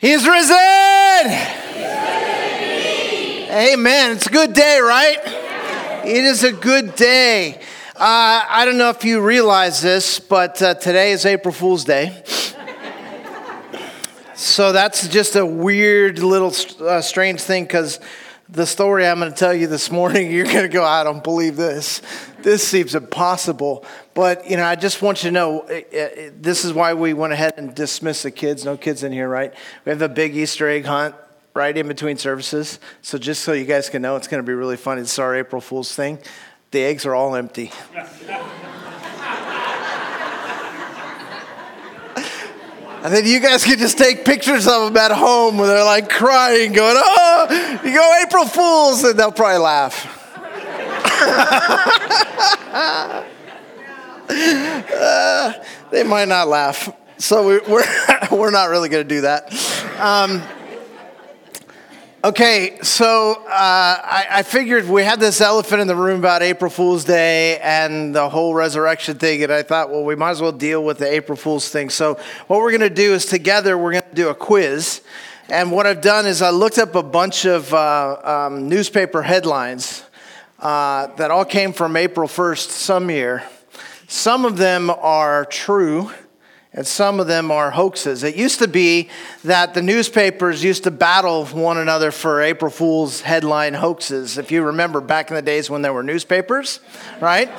He's risen. Amen. It's a good day, right? It is a good day. Uh, I don't know if you realize this, but uh, today is April Fool's Day. so that's just a weird little uh, strange thing because the story I'm going to tell you this morning, you're going to go, I don't believe this. This seems impossible. But, you know, I just want you to know uh, uh, this is why we went ahead and dismissed the kids. No kids in here, right? We have a big Easter egg hunt right in between services. So just so you guys can know, it's going to be really funny. It's our April Fool's thing. The eggs are all empty. And then you guys can just take pictures of them at home where they're like crying, going, oh, you go April Fools, and they'll probably laugh. Uh, they might not laugh. So we, we're, we're not really going to do that. Um, Okay, so uh, I, I, figured we had this elephant in the room about April Fool's Day and the whole resurrection thing, and I thought, well, we might as well deal with the April Fool's thing. So, what we're going to do is together we're going to do a quiz. And what I've done is I looked up a bunch of uh, um, newspaper headlines uh, that all came from April 1st some year. Some of them are true, and some of them are hoaxes. It used to be that the newspapers used to battle one another for April Fool's headline hoaxes. If you remember back in the days when there were newspapers, right?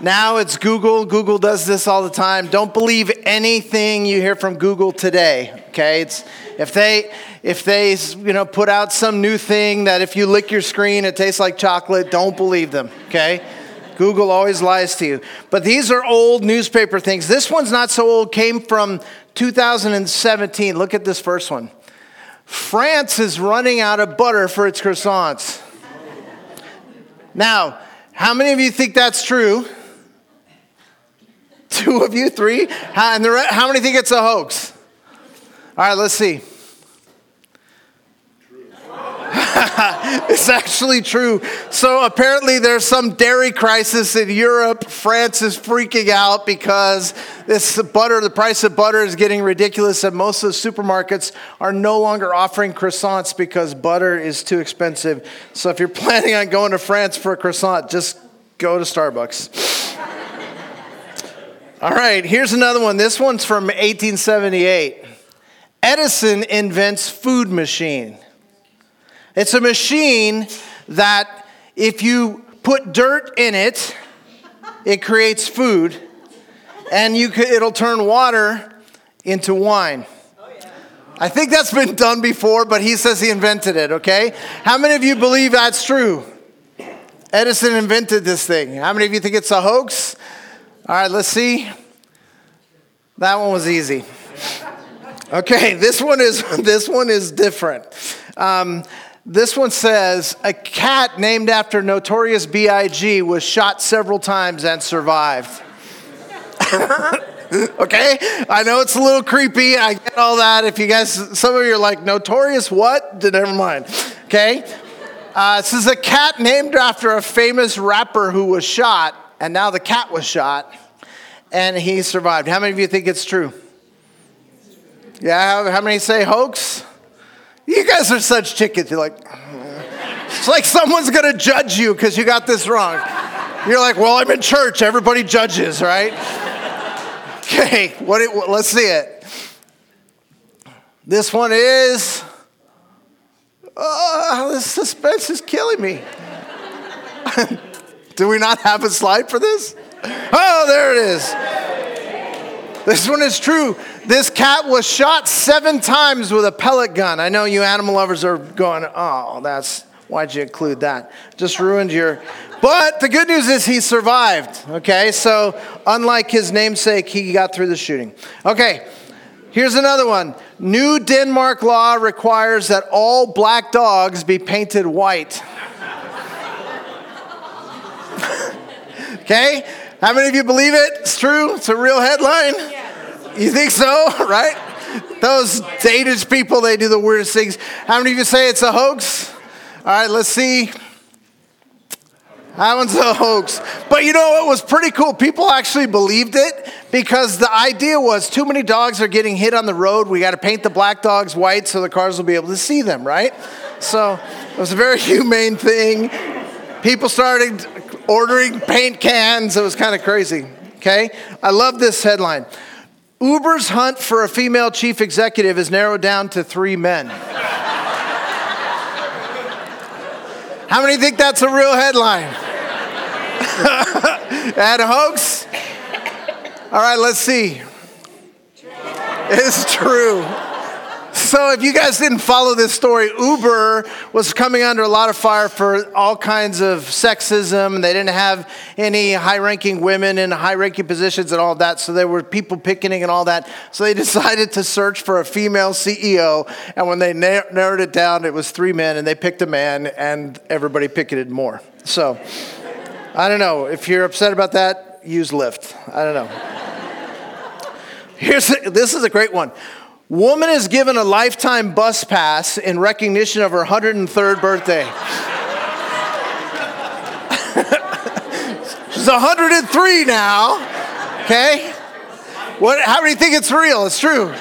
Now it's Google. Google does this all the time. Don't believe anything you hear from Google today, okay? It's if they if they you know put out some new thing that if you lick your screen it tastes like chocolate, don't believe them, okay? Google always lies to you. But these are old newspaper things. This one's not so old, came from 2017. Look at this first one. France is running out of butter for its croissants. Now, how many of you think that's true? Two of you, three? How, and the, how many think it's a hoax? All right, let's see. it's actually true. So apparently, there's some dairy crisis in Europe. France is freaking out because this butter, the price of butter is getting ridiculous, and most of the supermarkets are no longer offering croissants because butter is too expensive. So if you're planning on going to France for a croissant, just go to Starbucks. All right, here's another one. This one's from 1878. Edison invents food machine. It's a machine that if you put dirt in it, it creates food, and you could, it'll turn water into wine. I think that's been done before, but he says he invented it, okay? How many of you believe that's true? Edison invented this thing. How many of you think it's a hoax? All right, let's see. That one was easy. Okay, this one is this one is different. Um, this one says a cat named after Notorious B.I.G. was shot several times and survived. okay? I know it's a little creepy. I get all that. If you guys, some of you are like, Notorious what? Never mind. Okay? Uh, this is a cat named after a famous rapper who was shot, and now the cat was shot, and he survived. How many of you think it's true? Yeah, how many say hoax? You guys are such chickens. You're like, it's like someone's gonna judge you because you got this wrong. You're like, well, I'm in church. Everybody judges, right? Okay, what? It, let's see it. This one is. Oh, this suspense is killing me. Do we not have a slide for this? Oh, there it is. This one is true. This cat was shot seven times with a pellet gun. I know you animal lovers are going, oh, that's why'd you include that? Just ruined your. But the good news is he survived. Okay, so unlike his namesake, he got through the shooting. Okay, here's another one. New Denmark law requires that all black dogs be painted white. okay, how many of you believe it? It's true. It's a real headline. You think so, right? Those Danish people, they do the weirdest things. How many of you say it's a hoax? All right, let's see. That one's a hoax. But you know, it was pretty cool. People actually believed it because the idea was too many dogs are getting hit on the road. We got to paint the black dogs white so the cars will be able to see them, right? So it was a very humane thing. People started ordering paint cans. It was kind of crazy. Okay? I love this headline Uber's hunt for a female chief executive is narrowed down to three men. How many think that's a real headline? that a hoax? All right, let's see. It's true. So, if you guys didn't follow this story, Uber was coming under a lot of fire for all kinds of sexism. They didn't have any high ranking women in high ranking positions and all that. So, there were people picketing and all that. So, they decided to search for a female CEO. And when they narrowed it down, it was three men, and they picked a man, and everybody picketed more. So, I don't know. If you're upset about that, use Lyft. I don't know. Here's this is a great one. Woman is given a lifetime bus pass in recognition of her 103rd birthday. She's 103 now. Okay? What, how do you think it's real? It's true.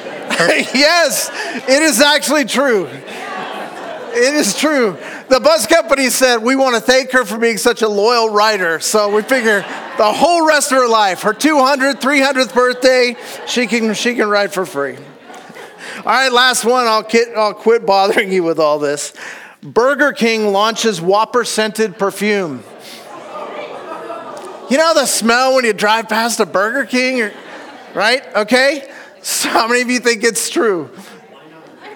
yes, it is actually true. It is true. The bus company said, We want to thank her for being such a loyal rider. So we figure the whole rest of her life, her 200th, 300th birthday, she can, she can ride for free. All right, last one. I'll quit, I'll quit bothering you with all this. Burger King launches Whopper scented perfume. You know the smell when you drive past a Burger King, right? Okay? So, how many of you think it's true?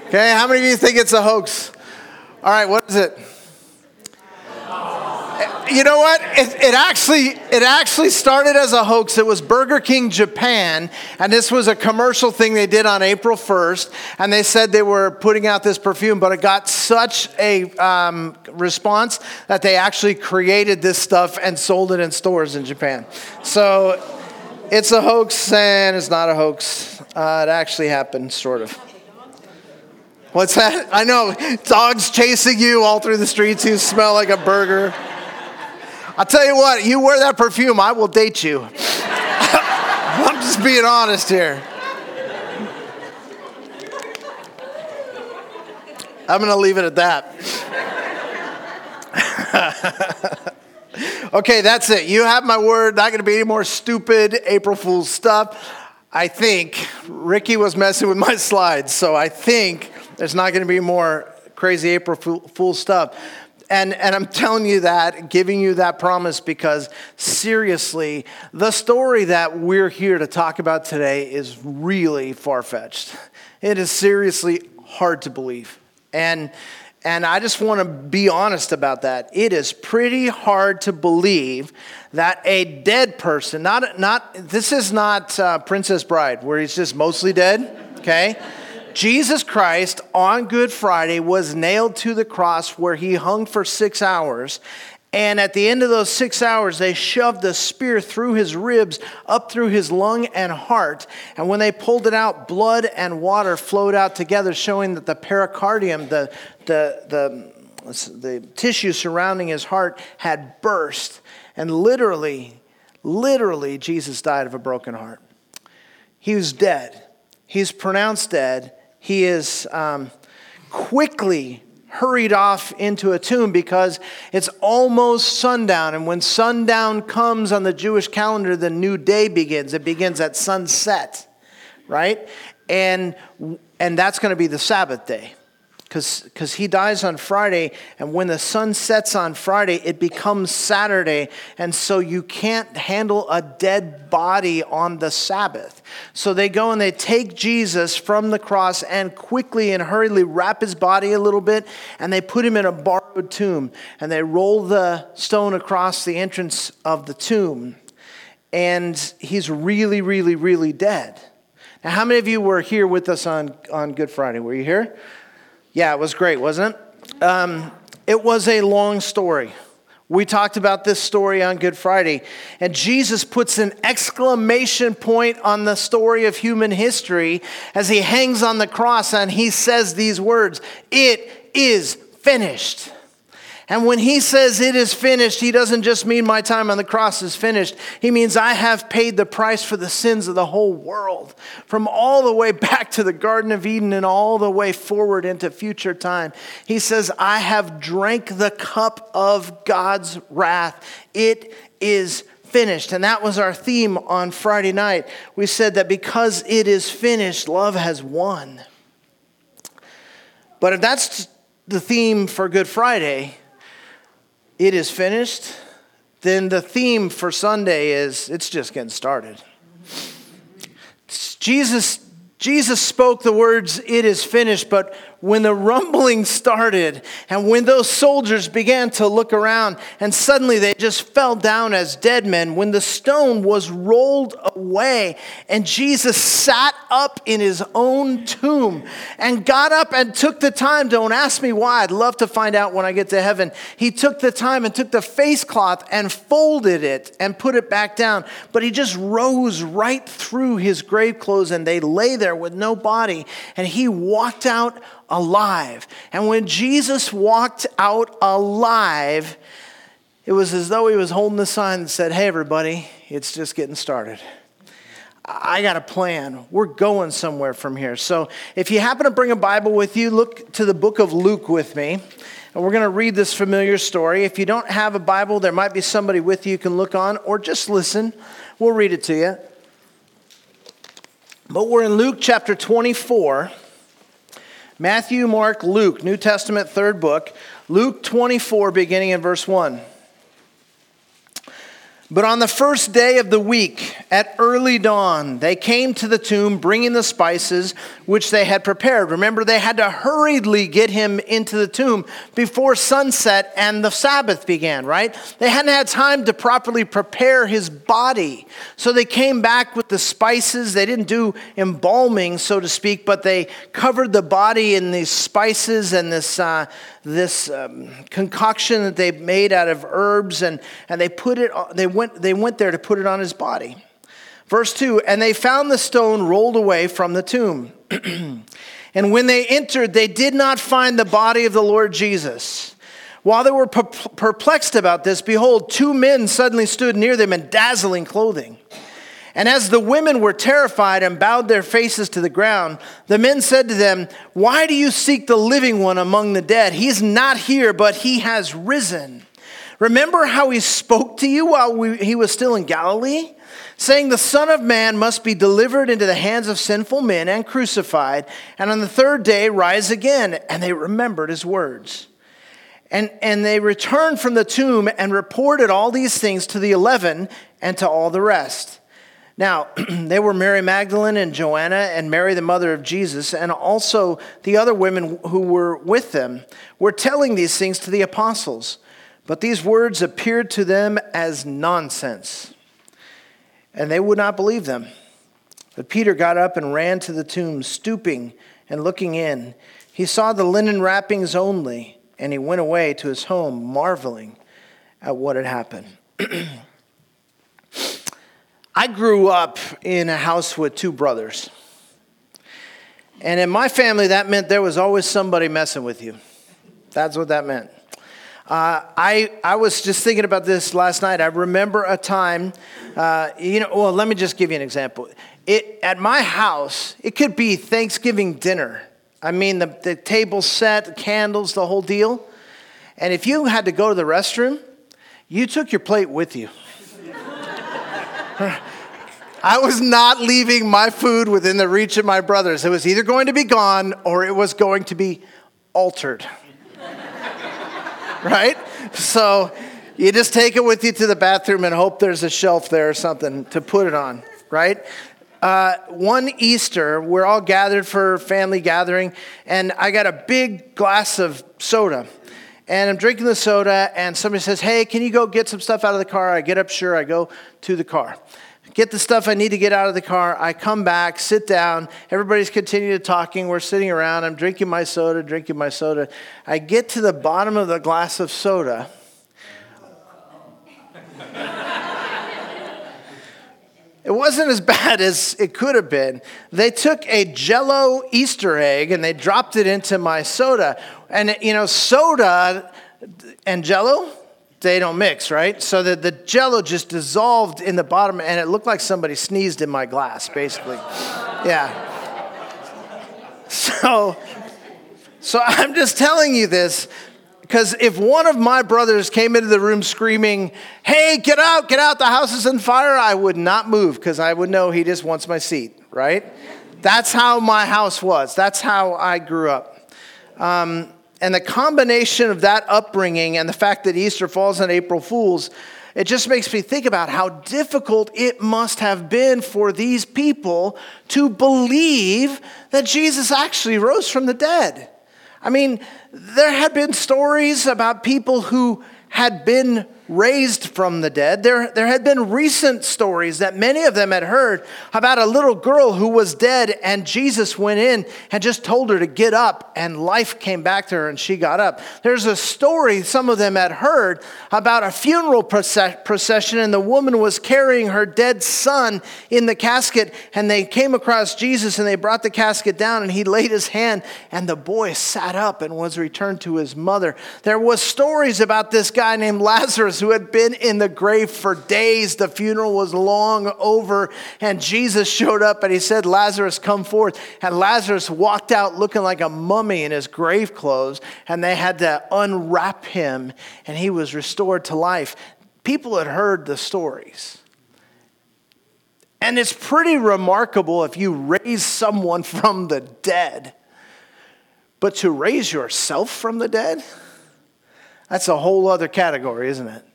Okay, how many of you think it's a hoax? All right, what is it? You know what? It, it, actually it actually started as a hoax. It was Burger King Japan, and this was a commercial thing they did on April 1st. And they said they were putting out this perfume, but it got such a um, response that they actually created this stuff and sold it in stores in Japan. So it's a hoax, and it's not a hoax. Uh, it actually happened, sort of. What's that? I know dogs chasing you all through the streets. You smell like a burger. I'll tell you what, you wear that perfume, I will date you. I'm just being honest here. I'm going to leave it at that. okay, that's it. You have my word. Not going to be any more stupid April Fool's stuff. I think Ricky was messing with my slides, so I think there's not going to be more crazy April Fool stuff. And, and I'm telling you that, giving you that promise because seriously, the story that we're here to talk about today is really far fetched. It is seriously hard to believe. And, and I just want to be honest about that. It is pretty hard to believe that a dead person, not, not this is not uh, Princess Bride, where he's just mostly dead, okay? Jesus Christ on Good Friday was nailed to the cross where he hung for six hours. And at the end of those six hours, they shoved the spear through his ribs, up through his lung and heart. And when they pulled it out, blood and water flowed out together, showing that the pericardium, the, the, the, the tissue surrounding his heart, had burst. And literally, literally, Jesus died of a broken heart. He was dead. He's pronounced dead he is um, quickly hurried off into a tomb because it's almost sundown. And when sundown comes on the Jewish calendar, the new day begins. It begins at sunset, right? And, and that's going to be the Sabbath day because he dies on Friday, and when the sun sets on Friday, it becomes Saturday, and so you can't handle a dead body on the Sabbath. So they go and they take Jesus from the cross and quickly and hurriedly wrap his body a little bit, and they put him in a borrowed tomb, and they roll the stone across the entrance of the tomb, and he's really, really, really dead. Now, how many of you were here with us on, on Good Friday? Were you here? Yeah, it was great, wasn't it? Um, it was a long story. We talked about this story on Good Friday, and Jesus puts an exclamation point on the story of human history as he hangs on the cross and he says these words It is finished. And when he says it is finished, he doesn't just mean my time on the cross is finished. He means I have paid the price for the sins of the whole world, from all the way back to the Garden of Eden and all the way forward into future time. He says, I have drank the cup of God's wrath. It is finished. And that was our theme on Friday night. We said that because it is finished, love has won. But if that's the theme for Good Friday, it is finished, then the theme for Sunday is it's just getting started. Jesus, Jesus spoke the words, it is finished, but when the rumbling started and when those soldiers began to look around and suddenly they just fell down as dead men, when the stone was rolled away and Jesus sat up in his own tomb and got up and took the time, don't ask me why, I'd love to find out when I get to heaven. He took the time and took the face cloth and folded it and put it back down, but he just rose right through his grave clothes and they lay there with no body and he walked out alive. And when Jesus walked out alive, it was as though he was holding the sign that said, Hey, everybody, it's just getting started. I got a plan. We're going somewhere from here. So if you happen to bring a Bible with you, look to the book of Luke with me. And we're going to read this familiar story. If you don't have a Bible, there might be somebody with you you can look on, or just listen. We'll read it to you. But we're in Luke chapter 24. Matthew, Mark, Luke, New Testament, third book, Luke 24, beginning in verse 1. But on the first day of the week, at early dawn, they came to the tomb bringing the spices which they had prepared. Remember, they had to hurriedly get him into the tomb before sunset and the Sabbath began, right? They hadn't had time to properly prepare his body. So they came back with the spices. They didn't do embalming, so to speak, but they covered the body in these spices and this, uh, this um, concoction that they made out of herbs, and, and they put it, they went, they went there to put it on his body. Verse 2 And they found the stone rolled away from the tomb. and when they entered, they did not find the body of the Lord Jesus. While they were perplexed about this, behold, two men suddenly stood near them in dazzling clothing. And as the women were terrified and bowed their faces to the ground, the men said to them, Why do you seek the living one among the dead? He's not here, but he has risen. Remember how he spoke to you while we, he was still in Galilee? Saying, The Son of Man must be delivered into the hands of sinful men and crucified, and on the third day rise again. And they remembered his words. And, and they returned from the tomb and reported all these things to the eleven and to all the rest. Now, they were Mary Magdalene and Joanna and Mary, the mother of Jesus, and also the other women who were with them were telling these things to the apostles. But these words appeared to them as nonsense, and they would not believe them. But Peter got up and ran to the tomb, stooping and looking in. He saw the linen wrappings only, and he went away to his home, marveling at what had happened. I grew up in a house with two brothers. And in my family, that meant there was always somebody messing with you. That's what that meant. Uh, I, I was just thinking about this last night. I remember a time, uh, you know, well, let me just give you an example. It, at my house, it could be Thanksgiving dinner. I mean, the, the table set, candles, the whole deal. And if you had to go to the restroom, you took your plate with you. I was not leaving my food within the reach of my brothers. It was either going to be gone or it was going to be altered. Right? So you just take it with you to the bathroom and hope there's a shelf there or something to put it on, right? Uh, one Easter, we're all gathered for family gathering, and I got a big glass of soda. And I'm drinking the soda, and somebody says, Hey, can you go get some stuff out of the car? I get up, sure, I go to the car get the stuff I need to get out of the car. I come back, sit down. Everybody's continuing talking. We're sitting around. I'm drinking my soda, drinking my soda. I get to the bottom of the glass of soda. it wasn't as bad as it could have been. They took a jello Easter egg and they dropped it into my soda. And, you know, soda and jello, they don't mix, right? So the, the jello just dissolved in the bottom and it looked like somebody sneezed in my glass, basically. Yeah. So, so I'm just telling you this because if one of my brothers came into the room screaming, Hey, get out, get out, the house is on fire, I would not move because I would know he just wants my seat, right? That's how my house was. That's how I grew up. Um, and the combination of that upbringing and the fact that Easter falls on April Fools, it just makes me think about how difficult it must have been for these people to believe that Jesus actually rose from the dead. I mean, there had been stories about people who had been raised from the dead. There, there had been recent stories that many of them had heard about a little girl who was dead, and Jesus went in and just told her to get up, and life came back to her, and she got up. There's a story some of them had heard about a funeral procession, and the woman was carrying her dead son in the casket, and they came across Jesus, and they brought the casket down, and he laid his hand, and the boy sat up and was returned to his mother. There was stories about this guy named Lazarus who had been in the grave for days. The funeral was long over, and Jesus showed up and he said, Lazarus, come forth. And Lazarus walked out looking like a mummy in his grave clothes, and they had to unwrap him, and he was restored to life. People had heard the stories. And it's pretty remarkable if you raise someone from the dead. But to raise yourself from the dead, that's a whole other category, isn't it?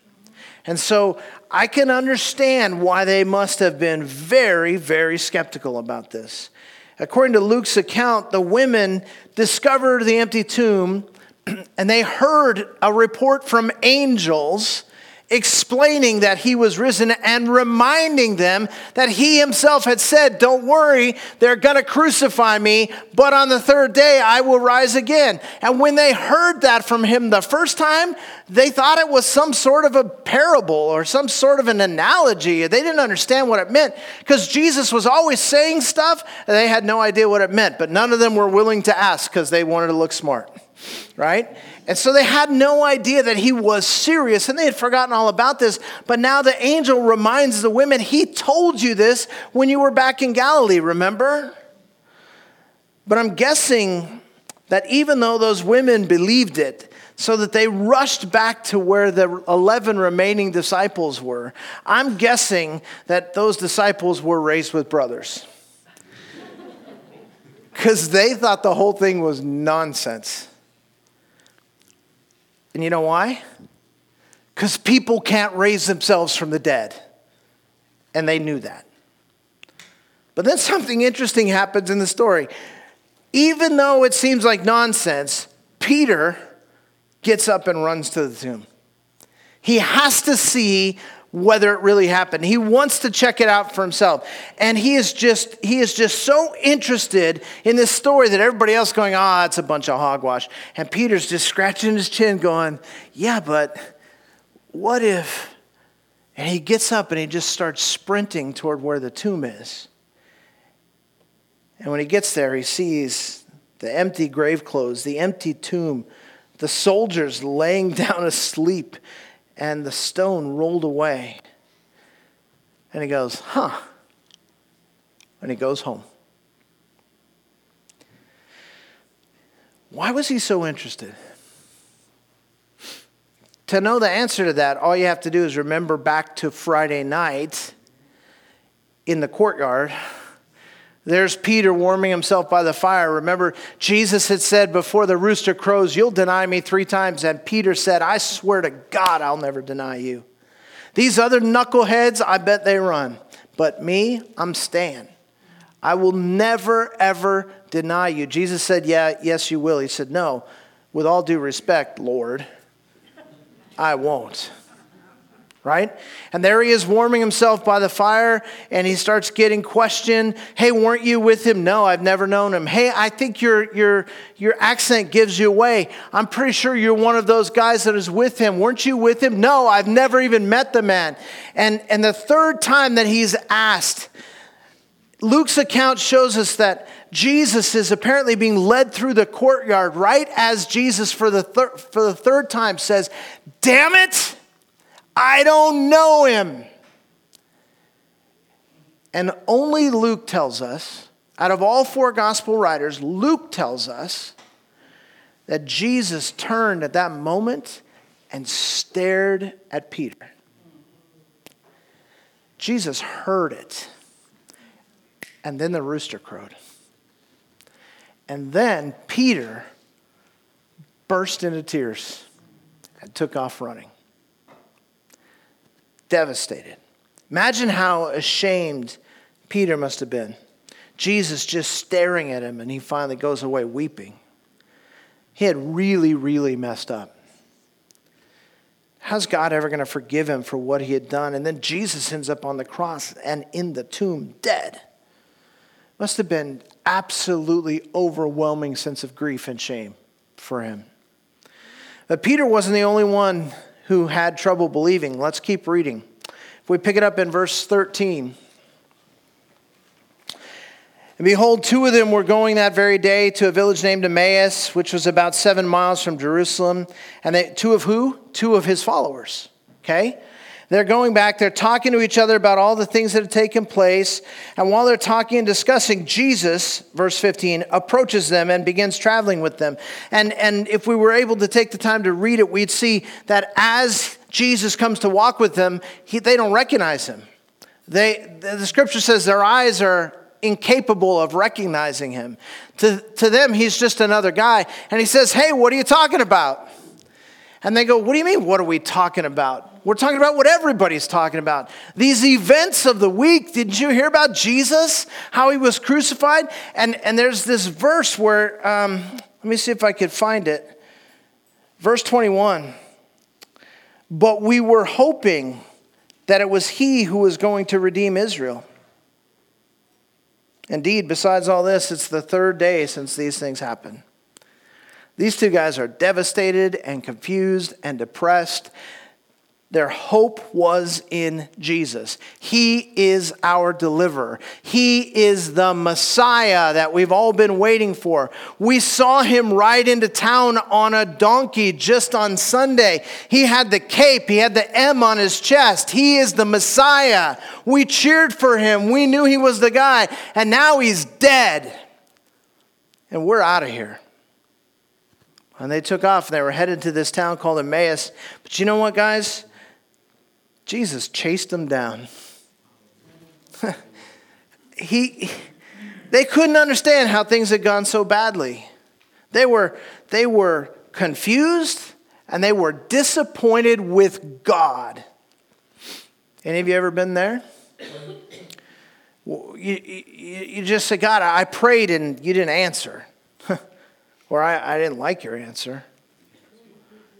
And so I can understand why they must have been very, very skeptical about this. According to Luke's account, the women discovered the empty tomb and they heard a report from angels explaining that he was risen and reminding them that he himself had said, Don't worry, they're going to crucify me, but on the third day I will rise again. And when they heard that from him the first time, they thought it was some sort of a parable or some sort of an analogy. They didn't understand what it meant because Jesus was always saying stuff and they had no idea what it meant, but none of them were willing to ask because they wanted to look smart, right? And so they had no idea that he was serious and they had forgotten all about this. But now the angel reminds the women, he told you this when you were back in Galilee, remember? But I'm guessing that even though those women believed it, so that they rushed back to where the 11 remaining disciples were, I'm guessing that those disciples were raised with brothers. Because they thought the whole thing was nonsense. And you know why? Because people can't raise themselves from the dead. And they knew that. But then something interesting happens in the story. Even though it seems like nonsense, Peter gets up and runs to the tomb. He has to see whether it really happened. He wants to check it out for himself. And he is just he is just so interested in this story that everybody else going, "Ah, oh, it's a bunch of hogwash." And Peter's just scratching his chin going, "Yeah, but what if?" And he gets up and he just starts sprinting toward where the tomb is. And when he gets there, he sees the empty grave clothes, the empty tomb, the soldiers laying down asleep and the stone rolled away. And he goes, huh. And he goes home. Why was he so interested? To know the answer to that, all you have to do is remember back to Friday night in the courtyard there's Peter warming himself by the fire. Remember, Jesus had said, Before the rooster crows, you'll deny me three times. And Peter said, I swear to God, I'll never deny you. These other knuckleheads, I bet they run. But me, I'm staying. I will never, ever deny you. Jesus said, Yeah, yes, you will. He said, No, with all due respect, Lord, I won't right? And there he is warming himself by the fire, and he starts getting questioned. Hey, weren't you with him? No, I've never known him. Hey, I think your, your, your accent gives you away. I'm pretty sure you're one of those guys that is with him. Weren't you with him? No, I've never even met the man. And, and the third time that he's asked, Luke's account shows us that Jesus is apparently being led through the courtyard right as Jesus, for the, thir- for the third time, says, Damn it, I don't know him. And only Luke tells us, out of all four gospel writers, Luke tells us that Jesus turned at that moment and stared at Peter. Jesus heard it. And then the rooster crowed. And then Peter burst into tears and took off running. Devastated. Imagine how ashamed Peter must have been. Jesus just staring at him, and he finally goes away weeping. He had really, really messed up. How's God ever going to forgive him for what he had done? And then Jesus ends up on the cross and in the tomb, dead. Must have been absolutely overwhelming sense of grief and shame for him. But Peter wasn't the only one who had trouble believing. Let's keep reading. If we pick it up in verse 13. And behold, two of them were going that very day to a village named Emmaus, which was about seven miles from Jerusalem. And they, two of who? Two of his followers. Okay? They're going back, they're talking to each other about all the things that have taken place. And while they're talking and discussing, Jesus, verse 15, approaches them and begins traveling with them. And, and if we were able to take the time to read it, we'd see that as Jesus comes to walk with them, he, they don't recognize him. They, the scripture says their eyes are incapable of recognizing him. To, to them, he's just another guy. And he says, Hey, what are you talking about? And they go, What do you mean, what are we talking about? We're talking about what everybody's talking about. These events of the week. Didn't you hear about Jesus? How he was crucified? And, and there's this verse where, um, let me see if I could find it. Verse 21. But we were hoping that it was he who was going to redeem Israel. Indeed, besides all this, it's the third day since these things happened. These two guys are devastated and confused and depressed. Their hope was in Jesus. He is our deliverer. He is the Messiah that we've all been waiting for. We saw him ride into town on a donkey just on Sunday. He had the cape, he had the M on his chest. He is the Messiah. We cheered for him. We knew he was the guy. And now he's dead. And we're out of here. And they took off and they were headed to this town called Emmaus. But you know what, guys? Jesus chased them down. he, they couldn't understand how things had gone so badly. They were, they were confused and they were disappointed with God. Any of you ever been there? You, you, you just say, God, I prayed and you didn't answer. Or I, I didn't like your answer.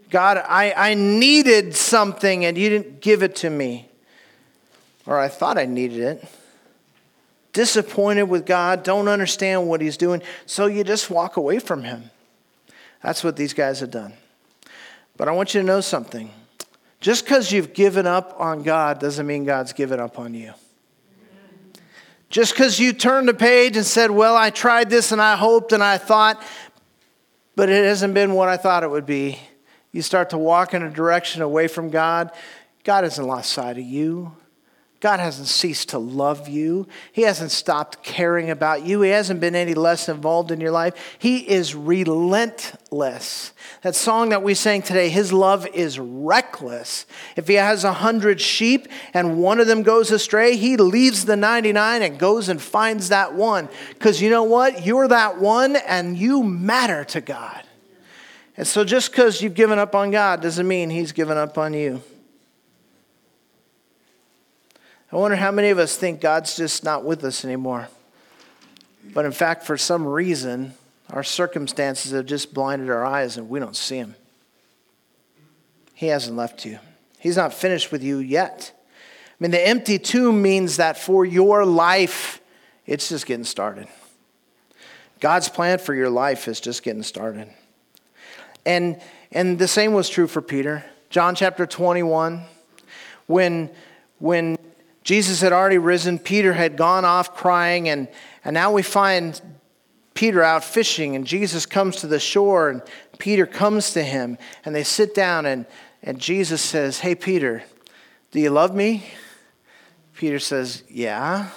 God, I, I needed something and you didn't give it to me. Or I thought I needed it. Disappointed with God, don't understand what He's doing, so you just walk away from Him. That's what these guys have done. But I want you to know something. Just because you've given up on God doesn't mean God's given up on you. Just because you turned the page and said, Well, I tried this and I hoped and I thought, but it hasn't been what I thought it would be you start to walk in a direction away from God, God hasn't lost sight of you. God hasn't ceased to love you. He hasn't stopped caring about you. He hasn't been any less involved in your life. He is relentless. That song that we sang today, His love is reckless. If He has a hundred sheep and one of them goes astray, He leaves the 99 and goes and finds that one. Because you know what? You're that one and you matter to God. And so just because you've given up on God doesn't mean He's given up on you. I wonder how many of us think God's just not with us anymore. But in fact, for some reason, our circumstances have just blinded our eyes and we don't see Him. He hasn't left you, He's not finished with you yet. I mean, the empty tomb means that for your life, it's just getting started. God's plan for your life is just getting started. And, and the same was true for Peter. John chapter 21, when, when Jesus had already risen, Peter had gone off crying, and, and now we find Peter out fishing, and Jesus comes to the shore, and Peter comes to him, and they sit down, and, and Jesus says, Hey, Peter, do you love me? Peter says, Yeah.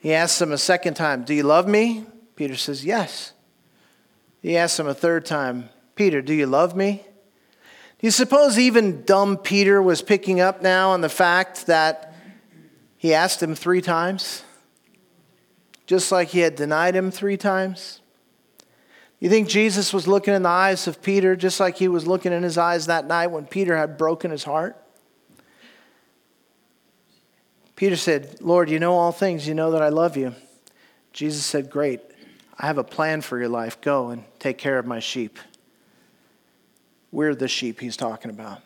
He asks him a second time, Do you love me? Peter says, Yes. He asks him a third time, Peter, do you love me? Do you suppose even dumb Peter was picking up now on the fact that he asked him three times? Just like he had denied him three times? You think Jesus was looking in the eyes of Peter just like he was looking in his eyes that night when Peter had broken his heart? Peter said, Lord, you know all things. You know that I love you. Jesus said, Great. I have a plan for your life. Go and take care of my sheep. We're the sheep he's talking about.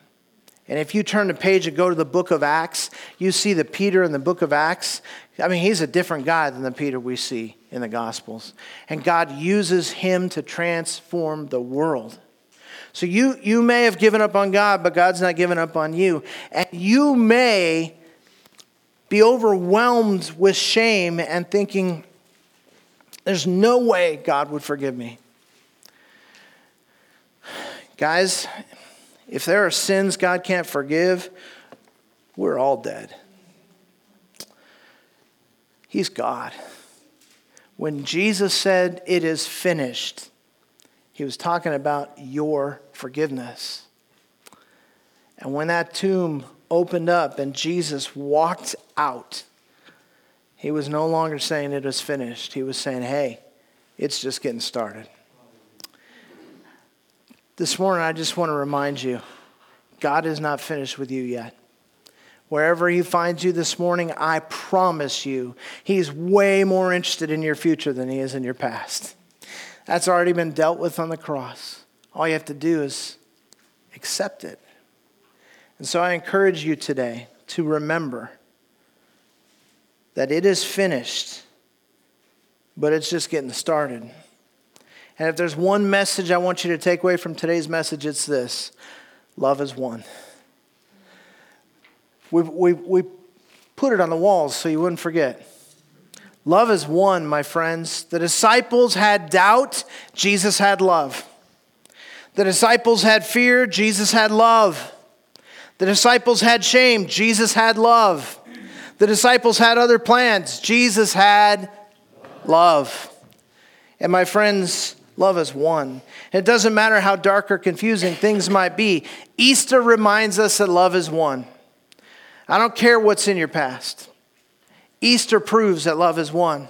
And if you turn the page and go to the book of Acts, you see the Peter in the book of Acts. I mean, he's a different guy than the Peter we see in the Gospels. And God uses him to transform the world. So you, you may have given up on God, but God's not given up on you. And you may be overwhelmed with shame and thinking, there's no way God would forgive me. Guys, if there are sins God can't forgive, we're all dead. He's God. When Jesus said, It is finished, he was talking about your forgiveness. And when that tomb opened up and Jesus walked out, he was no longer saying it was finished. He was saying, Hey, it's just getting started. This morning, I just want to remind you God is not finished with you yet. Wherever He finds you this morning, I promise you, He's way more interested in your future than He is in your past. That's already been dealt with on the cross. All you have to do is accept it. And so I encourage you today to remember that it is finished, but it's just getting started. And if there's one message I want you to take away from today's message, it's this love is one. We, we, we put it on the walls so you wouldn't forget. Love is one, my friends. The disciples had doubt, Jesus had love. The disciples had fear, Jesus had love. The disciples had shame, Jesus had love. The disciples had other plans, Jesus had love. And my friends, Love is one. It doesn't matter how dark or confusing things might be. Easter reminds us that love is one. I don't care what's in your past. Easter proves that love is one.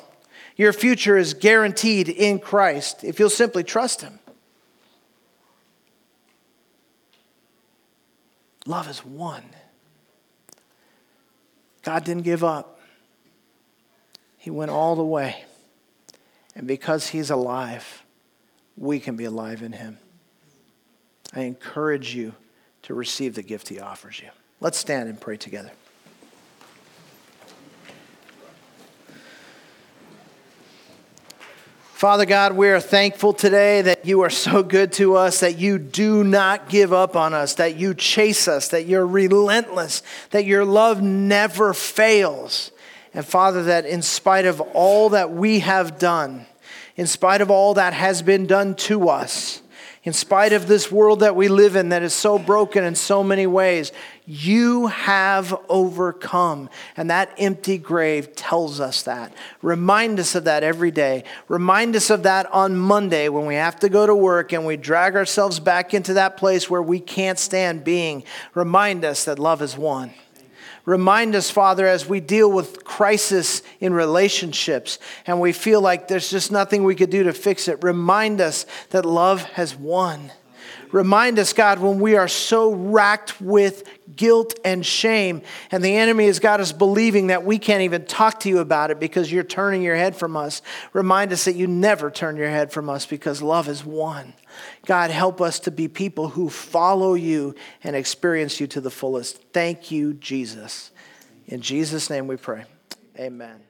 Your future is guaranteed in Christ if you'll simply trust Him. Love is one. God didn't give up, He went all the way. And because He's alive, we can be alive in Him. I encourage you to receive the gift He offers you. Let's stand and pray together. Father God, we are thankful today that you are so good to us, that you do not give up on us, that you chase us, that you're relentless, that your love never fails. And Father, that in spite of all that we have done, in spite of all that has been done to us, in spite of this world that we live in that is so broken in so many ways, you have overcome. And that empty grave tells us that. Remind us of that every day. Remind us of that on Monday when we have to go to work and we drag ourselves back into that place where we can't stand being. Remind us that love is one. Remind us, Father, as we deal with crisis in relationships and we feel like there's just nothing we could do to fix it. Remind us that love has won. Remind us, God, when we are so racked with guilt and shame, and the enemy has got us believing that we can't even talk to you about it because you're turning your head from us. Remind us that you never turn your head from us because love is one. God, help us to be people who follow you and experience you to the fullest. Thank you, Jesus. In Jesus' name we pray. Amen.